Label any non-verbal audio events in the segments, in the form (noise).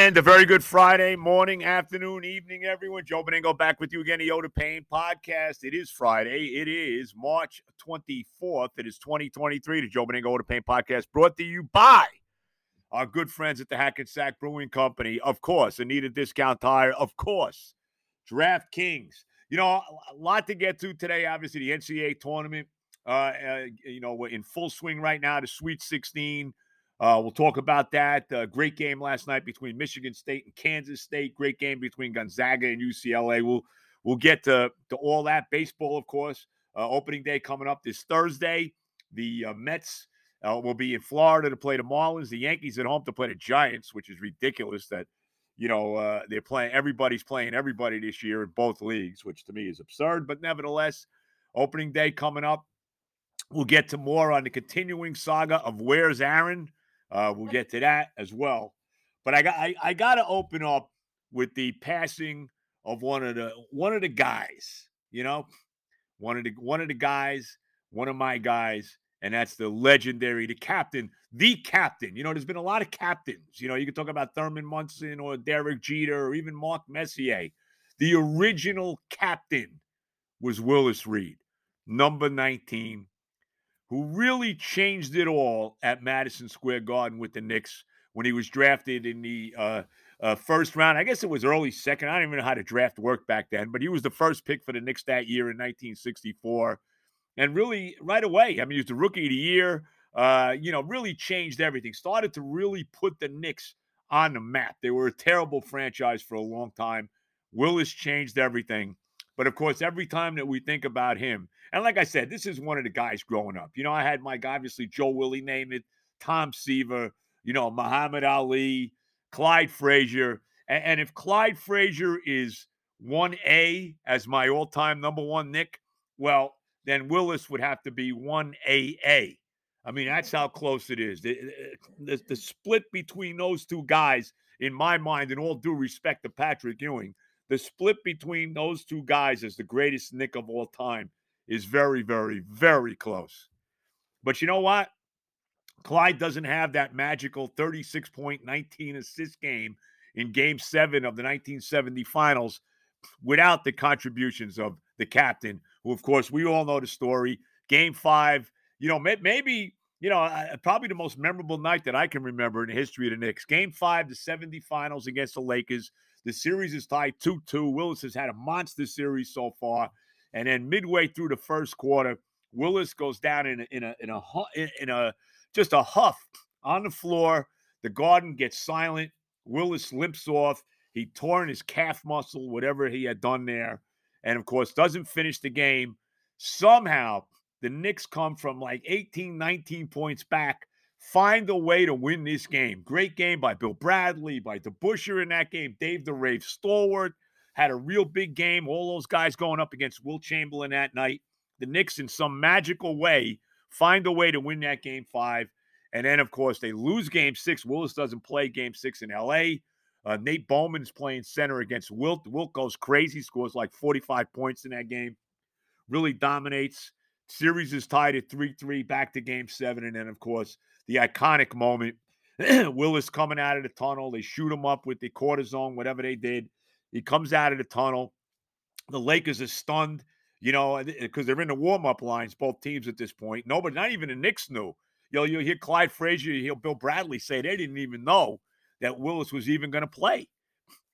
And a very good Friday morning, afternoon, evening, everyone. Joe Benigno back with you again, the Yoda Pain podcast. It is Friday. It is March 24th. It is 2023. The Joe Benigno Yoda Pain podcast brought to you by our good friends at the Hackensack Brewing Company. Of course, Anita Discount Tire. Of course, DraftKings. You know, a lot to get to today. Obviously, the NCAA tournament, uh, uh, you know, we're in full swing right now, the Sweet 16. Uh, we'll talk about that. Uh, great game last night between Michigan State and Kansas State. Great game between Gonzaga and UCLA. We'll we'll get to, to all that. Baseball, of course. Uh, opening day coming up this Thursday. The uh, Mets uh, will be in Florida to play the Marlins. The Yankees at home to play the Giants, which is ridiculous that you know uh, they're playing. Everybody's playing everybody this year in both leagues, which to me is absurd. But nevertheless, opening day coming up. We'll get to more on the continuing saga of Where's Aaron uh, we'll get to that as well. But I got I, I got to open up with the passing of one of the one of the guys. You know, one of the one of the guys, one of my guys, and that's the legendary, the captain, the captain. You know, there's been a lot of captains. You know, you can talk about Thurman Munson or Derek Jeter or even Mark Messier. The original captain was Willis Reed, number 19, who really changed it all at Madison Square Garden with the Knicks when he was drafted in the uh, uh, first round. I guess it was early second. I don't even know how the draft worked back then, but he was the first pick for the Knicks that year in 1964. And really, right away, I mean, he was the rookie of the year. Uh, you know, really changed everything. Started to really put the Knicks on the map. They were a terrible franchise for a long time. Willis changed everything. But of course, every time that we think about him, and like I said, this is one of the guys growing up. You know, I had Mike, obviously, Joe Willie Namath, Tom Seaver, you know, Muhammad Ali, Clyde Frazier. And, and if Clyde Frazier is 1A as my all time number one Knick, well, then Willis would have to be 1AA. I mean, that's how close it is. The, the, the, split between those two guys, in my mind, in all due respect to Patrick Ewing, the split between those two guys as the greatest Knick of all time is very, very, very close. But you know what? Clyde doesn't have that magical 36 point 19 assist game in game seven of the 1970 finals without the contributions of the captain, who, of course, we all know the story. Game five, you know, maybe, you know, probably the most memorable night that I can remember in the history of the Knicks. Game five, the 70 finals against the Lakers. The series is tied 2 2. Willis has had a monster series so far. And then midway through the first quarter, Willis goes down in a, in a, in a, in a just a huff on the floor. The garden gets silent. Willis limps off. He tore in his calf muscle, whatever he had done there. And of course, doesn't finish the game. Somehow, the Knicks come from like 18, 19 points back find a way to win this game. Great game by Bill Bradley, by DeBusschere in that game. Dave the Rave Stallworth had a real big game. All those guys going up against Wilt Chamberlain that night. The Knicks, in some magical way, find a way to win that game five. And then, of course, they lose game six. Willis doesn't play game six in LA. Uh, Nate Bowman's playing center against Wilt. Wilt goes crazy, scores like 45 points in that game, really dominates. Series is tied at 3 3, back to game seven. And then, of course, the iconic moment. (clears throat) Willis coming out of the tunnel. They shoot him up with the cortisone, whatever they did. He comes out of the tunnel. The Lakers are stunned, you know, because eh, they're in the warm up lines, both teams at this point. Nobody, not even the Knicks knew. You know, you hear Clyde Frazier, you hear Bill Bradley say they didn't even know that Willis was even going to play.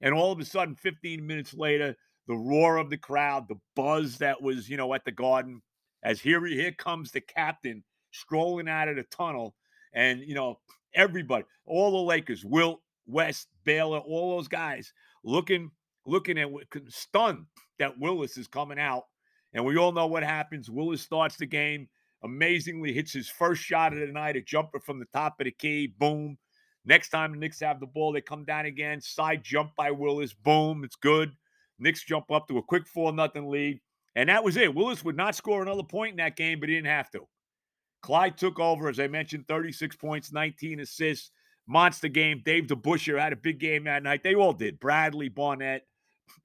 And all of a sudden, 15 minutes later, the roar of the crowd, the buzz that was, you know, at the garden, as here, here comes the captain strolling out of the tunnel and, you know, everybody, all the Lakers, Wilt, West, Baylor, all those guys looking, looking at stunned that Willis is coming out. And we all know what happens. Willis starts the game, amazingly hits his first shot of the night, a jumper from the top of the key, boom. Next time the Knicks have the ball, they come down again. Side jump by Willis, boom, it's good. Knicks jump up to a quick 4 nothing lead. And that was it. Willis would not score another point in that game, but he didn't have to. Clyde took over, as I mentioned, 36 points, 19 assists, monster game. Dave DeBusschere had a big game that night. They all did. Bradley, Barnett,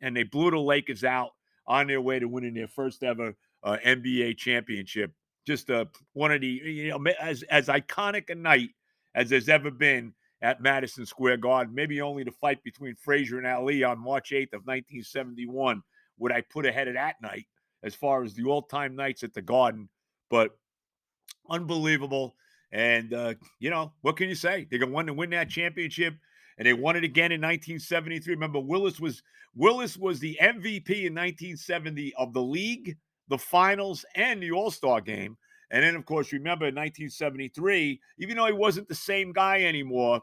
and they blew the Lakers out on their way to winning their first ever uh, NBA championship. Just uh, one of the, you know, as, as iconic a night as there's ever been at Madison Square Garden. Maybe only the fight between Frazier and Ali on March 8th of 1971 would I put ahead of that night as far as the all-time nights at the Garden. But unbelievable. And uh, you know what can you say? They're going to win that championship, and they won it again in 1973. Remember, Willis was Willis was the MVP in 1970 of the league, the finals, and the All Star game. And then, of course, remember in 1973, even though he wasn't the same guy anymore,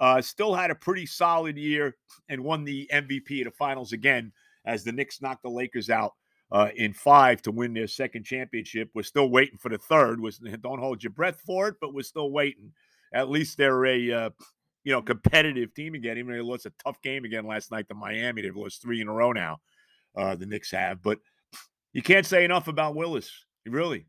uh, still had a pretty solid year and won the MVP of the finals again as the Knicks knocked the Lakers out uh, in five to win their second championship. We're still waiting for the third. Was (laughs) don't hold your breath for it, but we're still waiting. At least they're a uh, you know competitive team again. Even though they lost a tough game again last night to Miami, they've lost three in a row now. Uh, the Knicks have, but you can't say enough about Willis, really.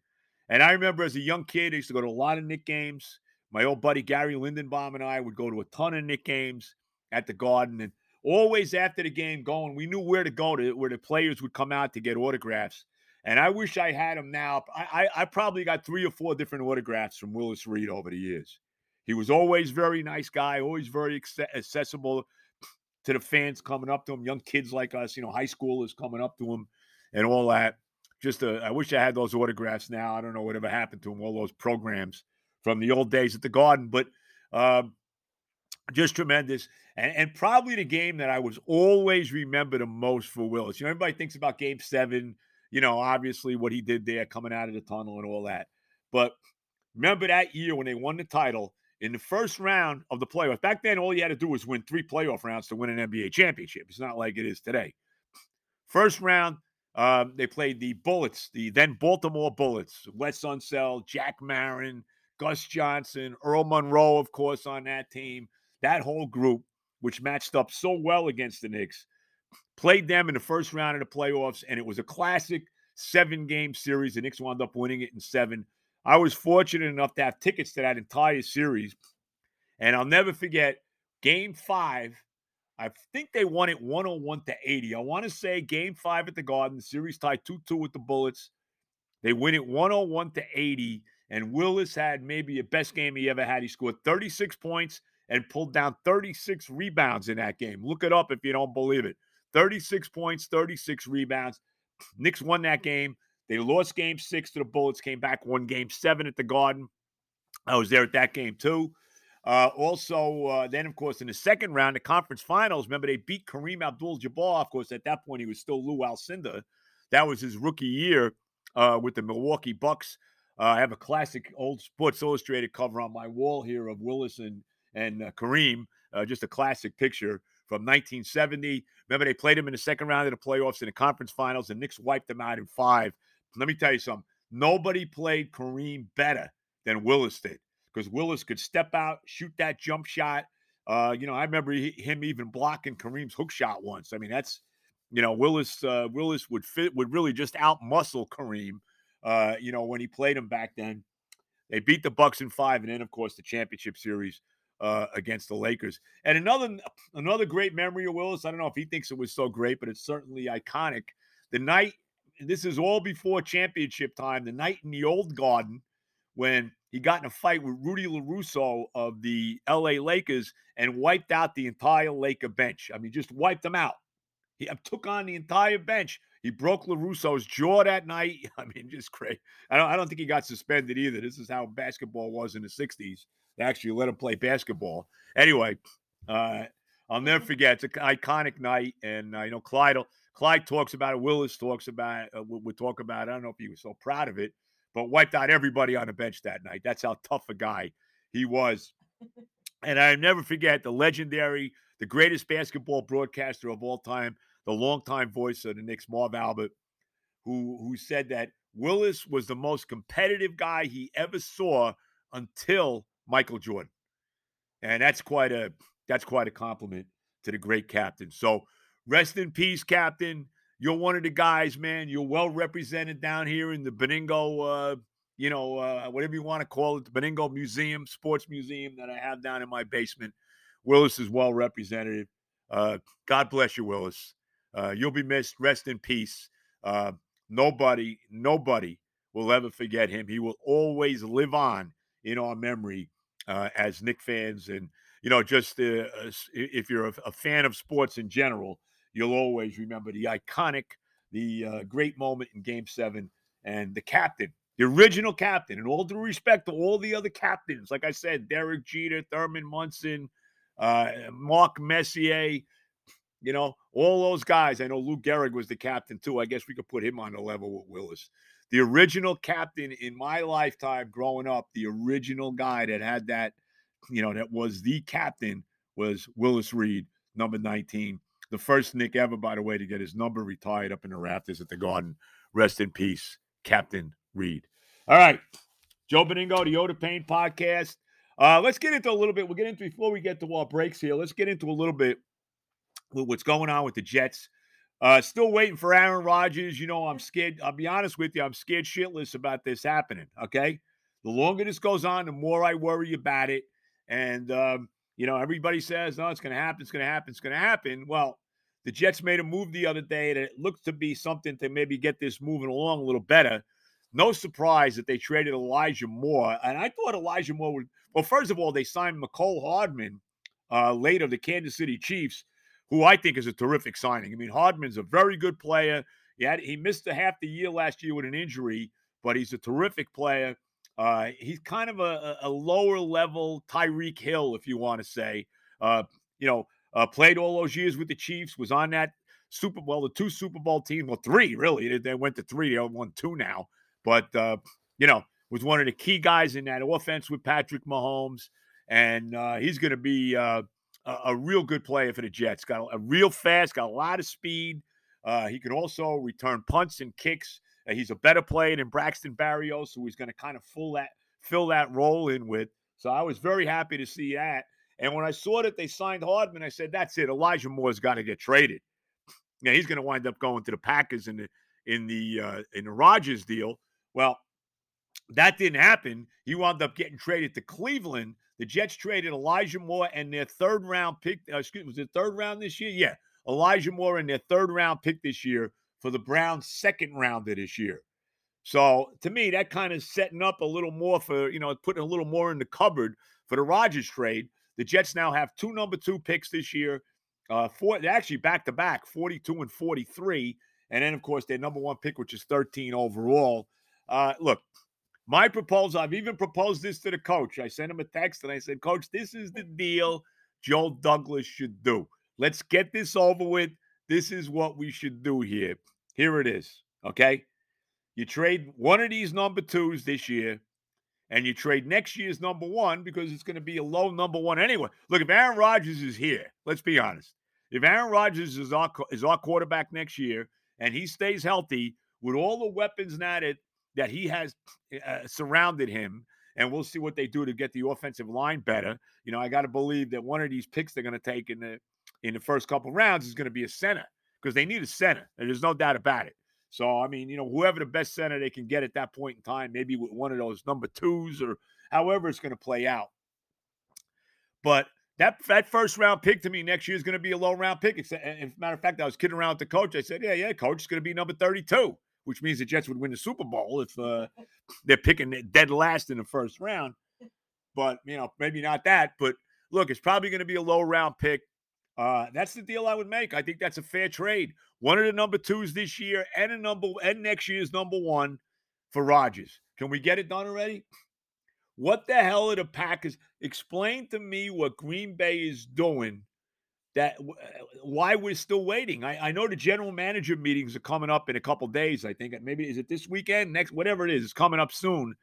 And I remember as a young kid, I used to go to a lot of Knick games. My old buddy Gary Lindenbaum and I would go to a ton of Knick games at the Garden, and always after the game going, we knew where to go to where the players would come out to get autographs. And I wish I had them now. I, I, I probably got three or four different autographs from Willis Reed over the years. He was always very nice guy, always very accessible to the fans coming up to him, young kids like us, you know, high schoolers coming up to him and all that. Just, uh, I wish I had those autographs now. I don't know whatever happened to him, all those programs from the old days at the Garden. But um, just tremendous. And, and, probably the game that I was always remember the most for Willis. You know, everybody thinks about game seven, you know, obviously what he did there coming out of the tunnel and all that. But remember that year when they won the title in the first round of the playoffs. Back then, all you had to do was win three playoff rounds to win an NBA championship. It's not like it is today. First round, um, they played the Bullets, the then Baltimore Bullets, Wes Unseld, Jack Marin, Gus Johnson, Earl Monroe, of course, on that team that whole group, which matched up so well against the Knicks, played them in the first round of the playoffs, and it was a classic seven game series. The Knicks wound up winning it in seven. I was fortunate enough to have tickets to that entire series. And I'll never forget game five. I think they won it 101 to 80. I want to say game five at the Garden, the series tied 2 2 with the Bullets. They win it 101 to 80. And Willis had maybe the best game he ever had. He scored 36 points and pulled down 36 rebounds in that game. Look it up if you don't believe it. 36 points, 36 rebounds. (sniffs) Knicks won that game. They lost game six to the Bullets, came back, won game seven at the Garden. I was there at that game too. Uh, also, uh, then, of course, in the second round, the conference finals, remember they beat Kareem Abdul Jabbar. Of course, at that point, he was still Lou Alcindor. That was his rookie year uh, with the Milwaukee Bucks. Uh, I have a classic old Sports Illustrated cover on my wall here of Willis and and uh, Kareem, uh, just a classic picture from 1970. Remember, they played him in the second round of the playoffs in the conference finals, and Knicks wiped them out in five. Let me tell you something. Nobody played Kareem better than Willis did because Willis could step out, shoot that jump shot. Uh, you know, I remember he, him even blocking Kareem's hook shot once. I mean, that's you know, Willis uh, Willis would fit would really just out muscle Kareem. Uh, you know, when he played him back then, they beat the Bucks in five, and then of course the championship series uh, against the Lakers. And another another great memory of Willis. I don't know if he thinks it was so great, but it's certainly iconic. The night this is all before championship time. The night in the old Garden when he got in a fight with Rudy LaRusso of the LA Lakers and wiped out the entire Laker bench. I mean, just wiped them out. He took on the entire bench. He broke LaRusso's jaw that night. (laughs) I mean, just crazy. I don't, I don't think he got suspended either. This is how basketball was in the 60s. Actually let him play basketball. Anyway, uh, I'll never forget. It's an iconic night, and uh, you know Clyde. Clyde talks about it. Willis talks about it. Uh, we talk about it. I don't know if he was so proud of it, but wiped out everybody on the bench that night. That's how tough a guy he was. And I never forget the legendary, the greatest basketball broadcaster of all time, the longtime voice of the Knicks, Marv Albert, who who said that Willis was the most competitive guy he ever saw until Michael Jordan. And that's quite a that's quite a compliment to the great captain. So rest in peace, Captain. You're one of the guys, man. You're well represented down here in the Benigno, uh, you know, uh, whatever you want to call it, the Benigno Museum, Sports Museum that I have down in my basement. Willis is well represented. Uh, God bless you, Willis. Uh, you'll be missed. Rest in peace. Uh, nobody, nobody will ever forget him. He will always live on in our memory uh, as Knick fans. And you know, just uh, if you're a, a, fan of sports in general, you'll always remember the iconic, the uh, great moment in Game Seven, and the captain, the original captain. And all due respect to all the other captains, like I said, Derek Jeter, Thurman Munson, uh, Mark Messier, you know, all those guys. I know Lou Gehrig was the captain too. I guess we could put him on the level with Willis. The original captain in my lifetime growing up, the original guy that had that, you know, that was the captain was Willis Reed, number 19. The first Knick ever, by the way, to get his number retired up in the rafters at the Garden. Rest in peace, Captain Reed. All right. Joe Benigno, the Yoda Pain podcast. Uh, let's get into a little bit. We'll get into before we get to our breaks here. Let's get into a little bit with what's going on with the Jets. Uh, still waiting for Aaron Rodgers. You know, I'm scared. I'll be honest with you. I'm scared shitless about this happening. Okay. The longer this goes on, the more I worry about it. And, um, you know, everybody says, no, it's going to happen. It's going to happen. It's going to happen. Well, the Jets made a move the other day that looked to be something to maybe get this moving along a little better. No surprise that they traded Elijah Moore. And I thought Elijah Moore would, well, first of all, they signed Mecole Hardman uh, later, the Kansas City Chiefs who I think is a terrific signing. I mean, Hardman's a very good player. He had he missed a half the year last year with an injury, but he's a terrific player. Uh, he's kind of a, a, lower level Tyreek Hill, if you want to say. Uh, you know, uh, played all those years with the Chiefs, was on that Super Bowl, the two Super Bowl teams, well, three really. They went to three, they won two now. But uh, you know, was one of the key guys in that offense with Patrick Mahomes, and uh, he's going to be uh, a, a, real good player for the Jets. Got a, a real fast, got a lot of speed. Uh, he can also return punts and kicks. Uh, he's a better player than Braxton Berrios, who he's going to kind of fill that fill that role in with. So I was very happy to see that. And when I saw that they signed Hardman, I said, "That's it. Elijah Moore's got to get traded. Now he's going to wind up going to the Packers in the in the uh, in the Rodgers deal." Well, that didn't happen. He wound up getting traded to Cleveland the Jets traded Elijah Moore and their third round pick. Uh, excuse me, was it third round this year? Yeah, Elijah Moore and their third round pick this year for the Browns' second rounder this year. So to me, that kind of setting up a little more for you know putting a little more in the cupboard for the Rodgers trade. The Jets now have two number two picks this year. Uh, four, actually back to back, 42 and 43. And then, of course, their number one pick, which is 13 overall. Uh, look, my proposal, I've even proposed this to the coach. I sent him a text and I said, Coach, this is the deal Joe Douglas should do. Let's get this over with. This is what we should do here. Here it is. Okay. You trade one of these number twos this year, and you trade next year's number one because it's going to be a low number one anyway. Look, if Aaron Rodgers is here, let's be honest. If Aaron Rodgers is our, is our quarterback next year and he stays healthy with all the weapons now that that he has uh, surrounded him. And we'll see what they do to get the offensive line better. You know, I got to believe that one of these picks they're going to take in the in the first couple rounds is going to be a center because they need a center. And there's no doubt about it. So, I mean, you know, whoever the best center they can get at that point in time, maybe with one of those number twos or however it's going to play out. But that that first round pick to me next year is going to be a low round pick. As a matter of fact, I was kidding around with the coach. I said, "Yeah, yeah, coach, it's going to be number 32." Which means the Jets would win the Super Bowl if uh, they're picking dead last in the first round. But you know, maybe not that. But look, it's probably going to be a low round pick. Uh, that's the deal I would make. I think that's a fair trade. One of the number twos this year, and a number and next year's number one for Rodgers. Can we get it done already? What the hell are the Packers? Explain to me what Green Bay is doing that uh, why we're still waiting. I, I know the general manager meetings are coming up in a couple days. I think maybe is it this weekend, next, whatever it is, it's coming up soon.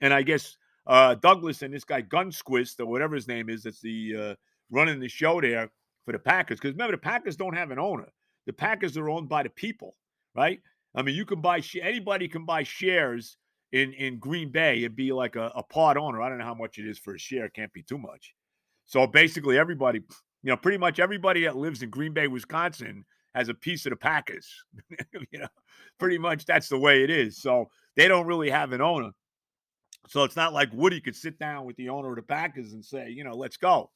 And I guess uh, Douglas and this guy Gunsquist or whatever his name is, that's the uh, running the show there for the Packers. Because remember, the Packers don't have an owner. The Packers are owned by the people, right? I mean, you can buy anybody can buy shares in in Green Bay and be like a, a part owner. I don't know how much it is for a share. It can't be too much. So basically, everybody you know, pretty much everybody that lives in Green Bay, Wisconsin has a piece of the Packers. (laughs) you know, pretty much that's the way it is. So they don't really have an owner. So it's not like Woody could sit down with the owner of the Packers and say, you know, let's go.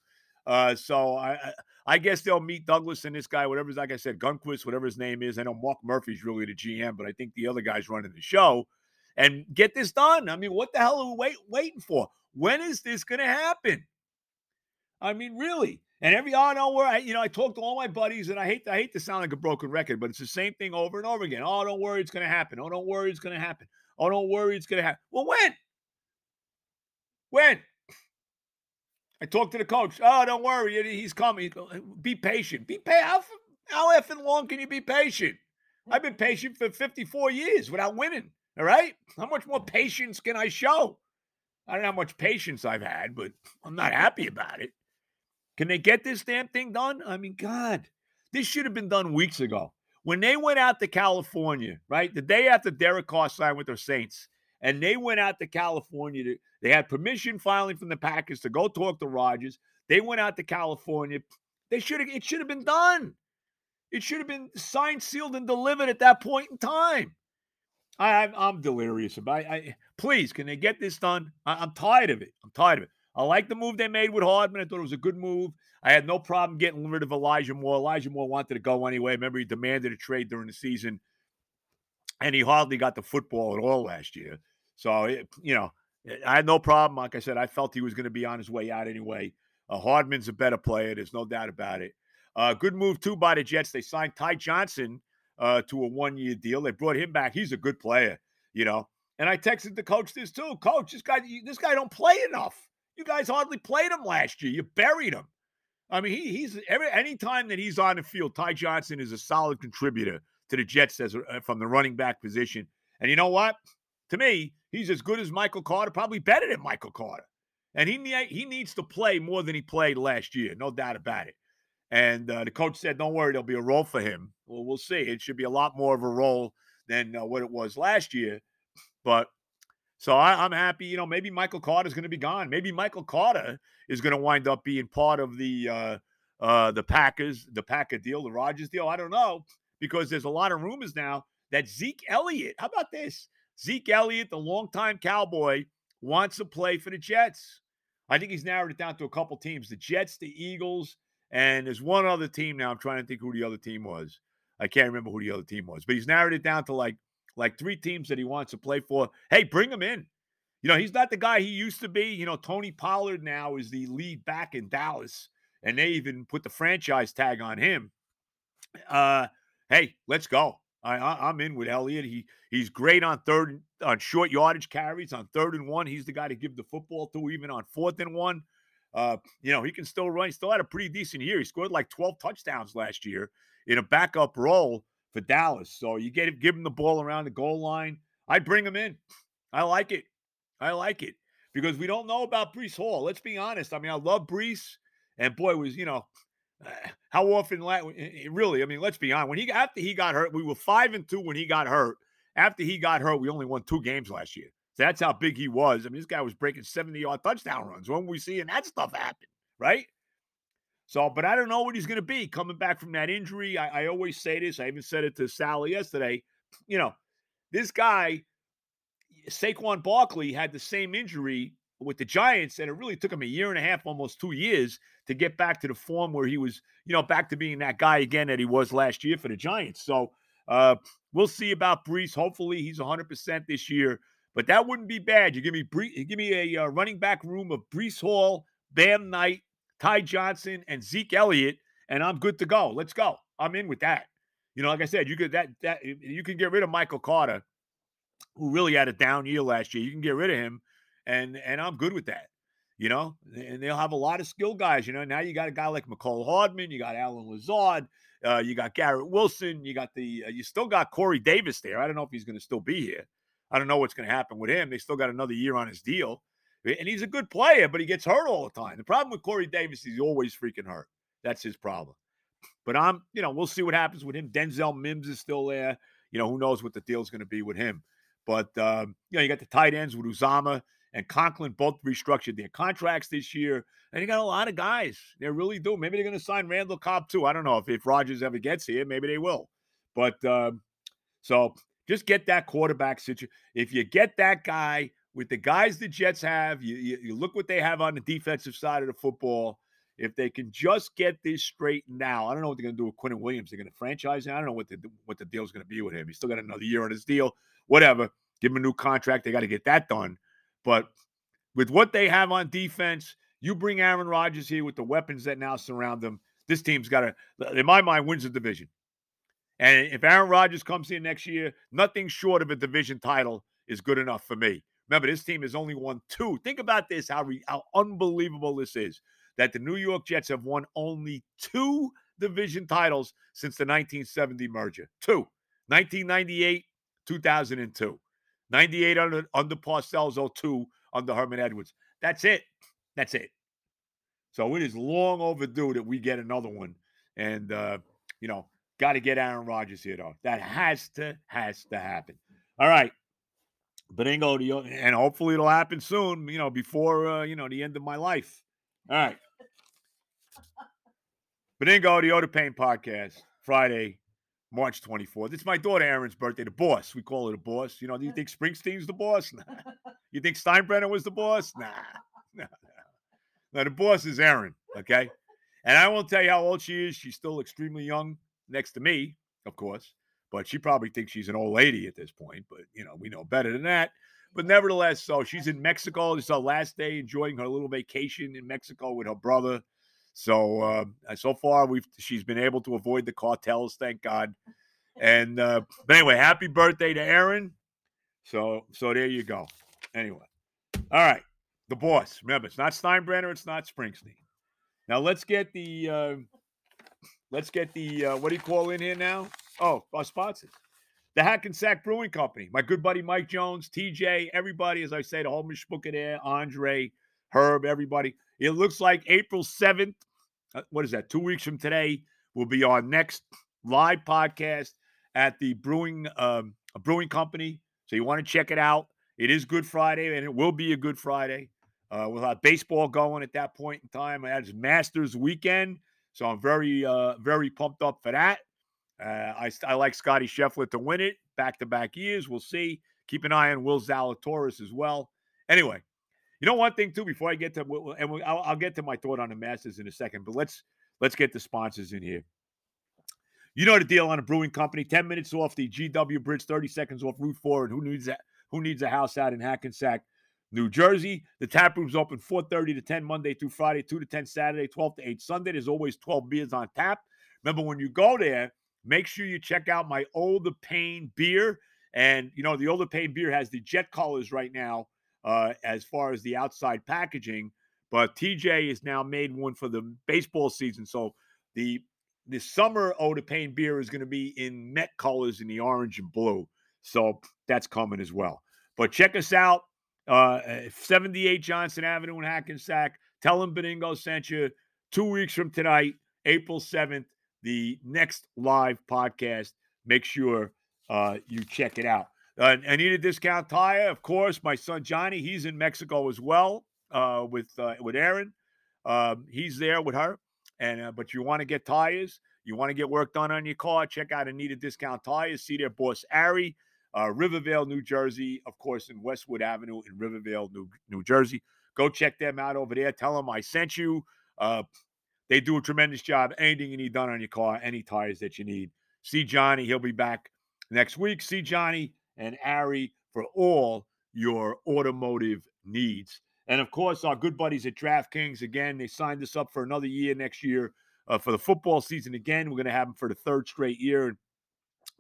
Uh, so I, I guess they'll meet Douglas and this guy, whatever's like I said, Gunquist, whatever his name is. I know Mark Murphy's really the GM, but I think the other guy's running the show. And get this done. I mean, what the hell are we wait, waiting for? When is this going to happen? I mean, really. And every oh no, I you know I talk to all my buddies, and I hate I hate to sound like a broken record, but it's the same thing over and over again. Oh, don't worry, it's to happen. Oh, don't worry, it's to happen. Oh, don't worry, it's to happen. Well, when? When? I talked to the coach. Oh, don't worry, he's coming. Be patient. Be patient. How, how effing long can you be patient? I've been patient for 54 years without winning. All right. How much more patience can I show? I don't know how much patience I've had, but I'm not happy about it. Can they get this damn thing done? I mean, God, this should have been done weeks ago. When they went out to California, right? The day after Derek Carr signed with the Saints, and they went out to California. To, they had permission filing from the Packers to go talk to Rodgers. They went out to California. They should have. It should have been done. It should have been signed, sealed, and delivered at that point in time. I, am delirious about. It. I, please, can they get this done? I, I'm tired of it. I'm tired of it. I like the move they made with Hardman. I thought it was a good move. I had no problem getting rid of Elijah Moore. Elijah Moore wanted to go anyway. Remember, he demanded a trade during the season, and he hardly got the football at all last year. So, it, you know, I had no problem. Like I said, I felt he was going to be on his way out anyway. Uh, Hardman's a better player. There's no doubt about it. Uh, good move, too, by the Jets. They signed Ty Johnson uh, to a one year deal. They brought him back. He's a good player, you know. And I texted the coach this too. Coach, this guy, this guy don't play enough. You guys hardly played him last year. You buried him. I mean, he, he's every anytime that he's on the field, Ty Johnson is a solid contributor to the Jets as uh, from the running back position. And you know what? To me, he's as good as Michael Carter, probably better than Michael Carter. And he he needs to play more than he played last year, no doubt about it. And uh, the coach said, "Don't worry, there'll be a role for him." Well, we'll see. It should be a lot more of a role than uh, what it was last year. But so I, am happy. You know, maybe Michael Carter is going to be gone. Maybe Michael Carter is going to wind up being part of the uh, uh, the Packers, the Packer deal, the Rodgers deal. I don't know because there's a lot of rumors now that Zeke Elliott. How about this? Zeke Elliott, the longtime Cowboy, wants to play for the Jets. I think he's narrowed it down to a couple teams: the Jets, the Eagles, and there's one other team now. I'm trying to think who the other team was. I can't remember who the other team was, but he's narrowed it down to like like three teams that he wants to play for. Hey, bring him in. You know, he's not the guy he used to be. You know, Tony Pollard now is the lead back in Dallas, and they even put the franchise tag on him. Uh, hey, let's go. I, I am in with Elliott. He he's great on third on short yardage carries on third and one. He's the guy to give the football to, even on fourth and one. Uh, you know, he can still run. He still had a pretty decent year. He scored like 12 touchdowns last year in a backup role for Dallas. So you get give him the ball around the goal line. I bring him in. I like it. I like it because we don't know about Breece Hall. Let's be honest. I mean, I love Breece, and boy, was you know eh, how often eh, eh, really. I mean, let's be honest. When he after he got hurt, we were five and two when he got hurt. After he got hurt, we only won two games last year. So that's how big he was. I mean, this guy was breaking 70 yard touchdown runs. When we seeing that stuff happen, right? So, but I don't know what he's going to be coming back from that injury. I, I always say this. I even said it to Sally yesterday. You know, this guy, Saquon Barkley, had the same injury with the Giants, and it really took him a year and a half, almost two years, to get back to the form where he was, you know, back to being that guy again that he was last year for the Giants. So uh, we'll see about Breece. Hopefully, he's 100% this year. But that wouldn't be bad. You give me Bree, give me a uh, running back room of Breece Hall, Bam Knight, Ty Johnson, and Zeke Elliott, and I'm good to go. Let's go. I'm in with that. You know, like I said, you could that that you can get rid of Michael Carter, who really had a down year last year. You can get rid of him, and and I'm good with that. You know, and they'll have a lot of skill guys. You know, now you got a guy like Mecole Hardman, you got Allen Lazard, uh, you got Garrett Wilson, you got the uh, you still got Corey Davis there. I don't know if he's going to still be here. I don't know what's going to happen with him. They still got another year on his deal. And he's a good player, but he gets hurt all the time. The problem with Corey Davis is he's always freaking hurt. That's his problem. But I'm, you know, we'll see what happens with him. Denzel Mims is still there. You know, who knows what the deal's going to be with him. But, um, you know, you got the tight ends with Uzomah and Conklin both restructured their contracts this year. And you got a lot of guys. They really do. Maybe they're going to sign Randall Cobb too. I don't know if, if Rodgers ever gets here. Maybe they will. But um, so just get that quarterback situation. If you get that guy with the guys the Jets have, you, you, you, look what they have on the defensive side of the football. If they can just get this straightened out, I don't know what they're going to do with Quinnen Williams. They're going to franchise him. I don't know what the what the deal's going to be with him. He's still got another year on his deal. Whatever. Give him a new contract. They got to get that done. But with what they have on defense, You bring Aaron Rodgers here with the weapons that now surround them. This team's got to, in my mind, wins the division. And if Aaron Rodgers comes in next year, nothing short of a division title is good enough for me. Remember, this team has only won two. Think about this how, re, how unbelievable this is that the New York Jets have won only two division titles since the 1970 merger. Two 1998, 2002. 98 under, under Parcells, 02 under Herman Edwards. That's it. That's it. So it is long overdue that we get another one. And, uh, you know, got to get Aaron Rodgers here, though. That has to, has to happen. All right. Benigno, and hopefully it'll happen soon, you know, before, uh, you know, the end of my life. All right. Benigno, the Oda Pain podcast, Friday, March 24th. It's my daughter Aaron's birthday, the boss. We call her the boss. You know, do you think Springsteen's the boss? Nah. You think Steinbrenner was the boss? Nah. (laughs) nah. Now, the boss is Aaron, okay? And I won't tell you how old she is. She's still extremely young next to me, of course, but she probably thinks she's an old lady at this point. But, you know, we know better than that. But nevertheless, so she's in Mexico. It's her last day enjoying her little vacation in Mexico with her brother. So, uh, so far, we've she's been able to avoid the cartels, thank God. And uh, but anyway, happy birthday to Aaron. So, so there you go. Anyway, all right the boss. Remember, it's not Steinbrenner, it's not Springsteen. Now let's get the uh, let's get the uh, what do you call in here now? Oh, our sponsors. The Hackensack Brewing Company. My good buddy Mike Jones, TJ, everybody, as I say, the whole mishpucha there, Andre, Herb, everybody. It looks like April 7th. Uh, what is that? Two weeks from today will be our next live podcast at the brewing um, brewing company. So you want to check it out. It is Good Friday, and it will be a Good Friday. Uh, we'll have baseball going at that point in time. That's Masters weekend, so I'm very, uh, very pumped up for that. Uh, I, I like Scotty Scheffler to win it back to back years. We'll see. Keep an eye on Will Zalatoris as well. Anyway, you know one thing too before I get to and I'll, I'll get to my thought on the Masters in a second, but let's let's get the sponsors in here. You know the deal on a brewing company: ten minutes off the GW Bridge, thirty seconds off Route Four, and who needs that? Who needs a house out in Hackensack? New Jersey. The tap room's open 4:30 to 10 Monday through Friday, 2 to 10 Saturday, 12 to 8 Sunday. There's always 12 beers on tap. Remember when you go there, make sure you check out my Older Pain beer. And you know the Older Pain beer has the jet colors right now uh, as far as the outside packaging. But TJ has now made one for the baseball season. So the the summer Older Pain beer is going to be in Met colors in the orange and blue. So that's coming as well. But check us out. Uh, eh, 78 Johnson Avenue in Hackensack. Tell them Benigno sent you. Two weeks from tonight, April 7th, the next live podcast. Make sure uh, you check it out. Uh, a discount tire, of course. My son Johnny, he's in Mexico as well uh, with uh, with Aaron. Um, he's there with her, and uh, but you want to get tires, you want to get work done on your car. Check out Anita Discount Tires. See their boss Ari uh, Rivervale, New Jersey, of course, in Westwood Avenue in Rivervale, New, New Jersey. Go check them out over there. Tell them I sent you. They do a tremendous job. Anything you need done on your car, any tires that you need. See Johnny. He'll be back next week. See Johnny and Ari for all your automotive needs. And of course, our good buddies at DraftKings, again, they signed us up for another year next year uh, for the football season. Again, we're going to have them for the third straight year.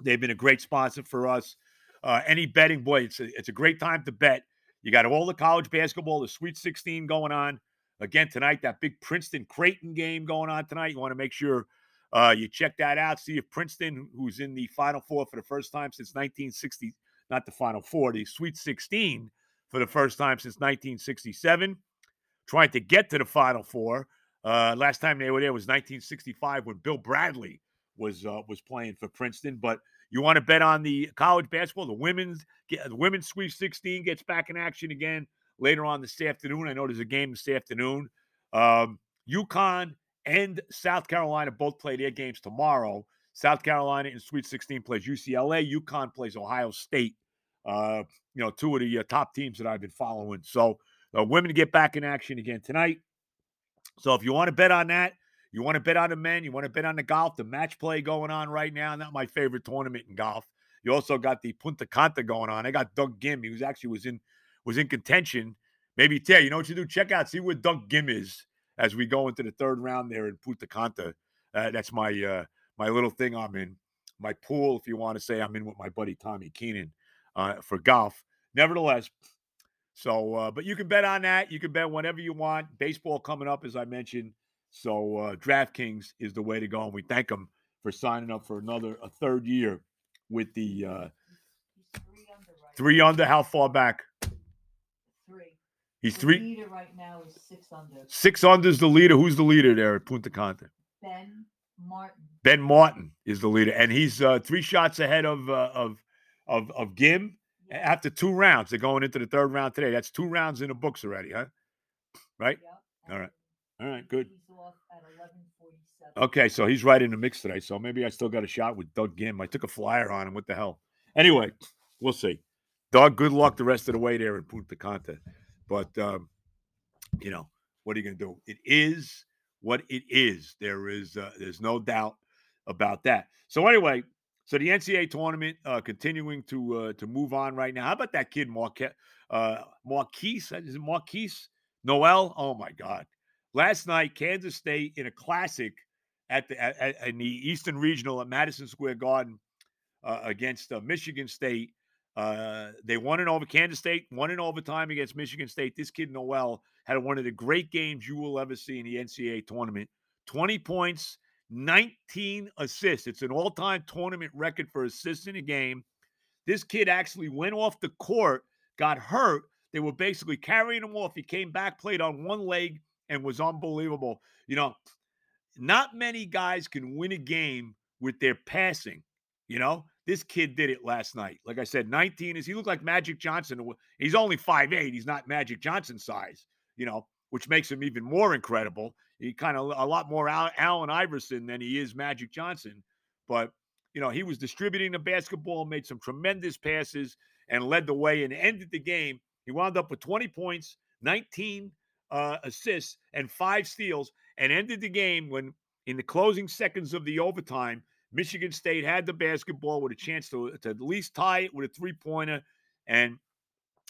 They've been a great sponsor for us. Uh, any betting, boy, it's a, it's a great time to bet. You got all the college basketball, the Sweet 16 going on. Again, tonight, that big Princeton Creighton game going on tonight. You want to make sure uh, you check that out. See if Princeton, who's in the Final Four for the first time since 1960, not the Final Four, the Sweet 16 for the first time since 1967, trying to get to the Final Four. Uh, last time they were there was 1965 when Bill Bradley was uh, was playing for Princeton. But you want to bet on the college basketball? The women's the women's Sweet 16 gets back in action again later on this afternoon. I know there's a game this afternoon. Um, UConn and South Carolina both play their games tomorrow. South Carolina in Sweet 16 plays UCLA. UConn plays Ohio State. Uh, you know, two of the uh, top teams that I've been following. So, uh, women get back in action again tonight. So, if you want to bet on that, you want to bet on the men, you want to bet on the golf, the match play going on right now. Not my favorite tournament in golf. You also got the Punta Cana going on. I got Doug Ghim. He was actually was in was in contention, maybe tear. You know what you do? Check out, see where Doug Ghim is as we go into the third round there in Punta Cana. Uh, that's my uh, my little thing I'm in. My pool, if you want to say, I'm in with my buddy Tommy Keenan uh, for golf. Nevertheless, so uh, but you can bet on that. You can bet whenever you want. Baseball coming up, as I mentioned. So uh, DraftKings is the way to go, and we thank them for signing up for another a third year with the uh, three, under right three under. How far back? He's the three. Leader right now is six under. Six under is the leader. Who's the leader there at Punta Cana? Ben Martin. Ben Martin is the leader, and he's uh, three shots ahead of uh, of of of Ghim yeah. after two rounds. They're going into the third round today. That's two rounds in the books already, huh? Right. Yeah. All right. All right. Good. Okay, so he's right in the mix today. So maybe I still got a shot with Doug Ghim. I took a flyer on him. What the hell? Anyway, we'll see. Doug, good luck the rest of the way there in Punta Cana. But um, you know, what are you gonna do? It is what it is. There is uh, there's no doubt about that. So anyway, so the NCAA tournament uh, continuing to uh, to move on right now. How about that kid Marquette, uh, Marquise? Is it Markquis Nowell? Oh my God! Last night, Kansas State in a classic at the at, at, in the Eastern Regional at Madison Square Garden uh, against uh, Michigan State. Uh, they won it over Kansas State, won in overtime against Michigan State. This kid Nowell had one of the great games you will ever see in the NCAA tournament. 20 points, 19 assists. It's an all-time tournament record for assists in a game. This kid actually went off the court, got hurt. They were basically carrying him off. He came back, played on one leg, and was unbelievable. You know, not many guys can win a game with their passing. You know, this kid did it last night. Like I said, 19 is he looked like Magic Johnson. He's only 5'8. He's not Magic Johnson size, you know, which makes him even more incredible. He kind of a lot more Allen Iverson than he is Magic Johnson. But, you know, he was distributing the basketball, made some tremendous passes, and led the way and ended the game. He wound up with 20 points, 19 uh, assists, and five steals, and ended the game when, in the closing seconds of the overtime, Michigan State had the basketball with a chance to, to at least tie it with a three pointer. And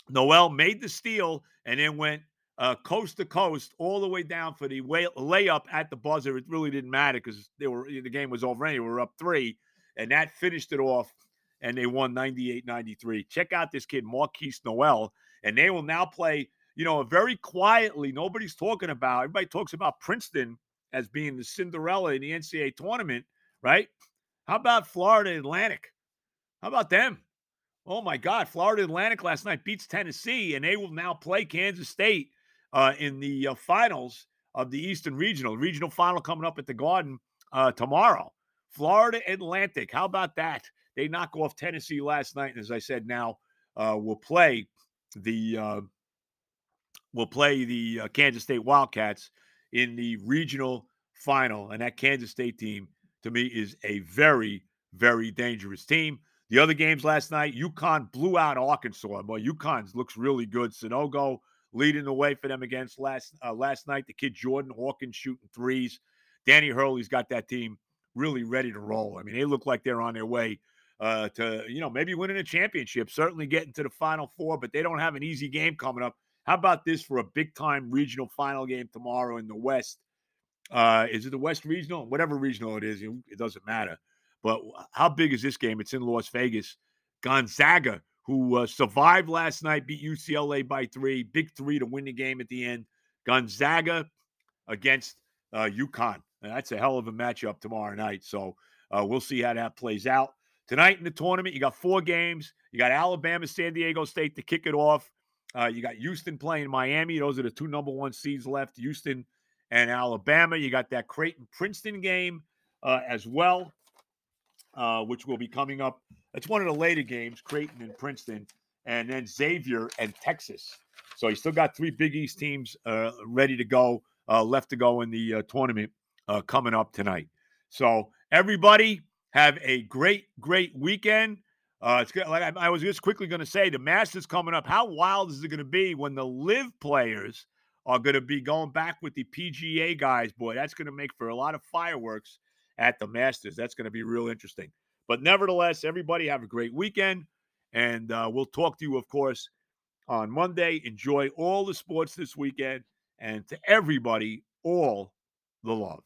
Nowell made the steal and then went uh, coast to coast all the way down for the way, layup at the buzzer. It really didn't matter because they were the game was over anyway. We were up three, and that finished it off, and they won 98-93. Check out this kid, Markquis Nowell, and they will now play. You know, very quietly. Nobody's talking about. Everybody talks about Princeton as being the Cinderella in the NCAA tournament, right? How about Florida Atlantic? How about them? Oh my God, Florida Atlantic last night beats Tennessee, and they will now play Kansas State uh, in the uh, finals of the Eastern Regional. Regional final coming up at the Garden uh, tomorrow. Florida Atlantic, how about that? They knock off Tennessee last night, and as I said, now uh, will play the uh, will play the uh, Kansas State Wildcats in the regional final, and that Kansas State team to me is a very, very dangerous team. The other games last night, UConn blew out Arkansas. Boy, UConn looks really good. Sanogo leading the way for them against last uh, last night. The kid Jordan Hawkins shooting threes. Danny Hurley's got that team really ready to roll. I mean, they look like they're on their way uh, to you know maybe winning a championship, certainly getting to the Final Four, but they don't have an easy game coming up. How about this for a big time regional final game tomorrow in the West? Uh, is it the West Regional? Whatever regional it is, it doesn't matter. But how big is this game? It's in Las Vegas. Gonzaga, who uh, survived last night, beat UCLA by three, big three to win the game at the end. Gonzaga against uh, UConn. And that's a hell of a matchup tomorrow night. So uh, we'll see how that plays out. Tonight in the tournament, you got four games. You got Alabama, San Diego State to kick it off. Uh, you got Houston playing Miami. Those are the two number one seeds left. Houston and Alabama. You got that Creighton Princeton game uh, as well, uh, which will be coming up. It's one of the later games, Creighton and Princeton, and then Xavier and Texas. So you still got three Big East teams uh, ready to go, uh, left to go in the uh, tournament uh, coming up tonight. So everybody have a great, great weekend. It's good. Like I, I was just quickly going to say, the Masters coming up. How wild is it going to be when the LIV players are going to be going back with the PGA guys. Boy, that's going to make for a lot of fireworks at the Masters. That's going to be real interesting. But nevertheless, everybody have a great weekend. And uh, we'll talk to you, of course, on Monday. Enjoy all the sports this weekend. And to everybody, all the love.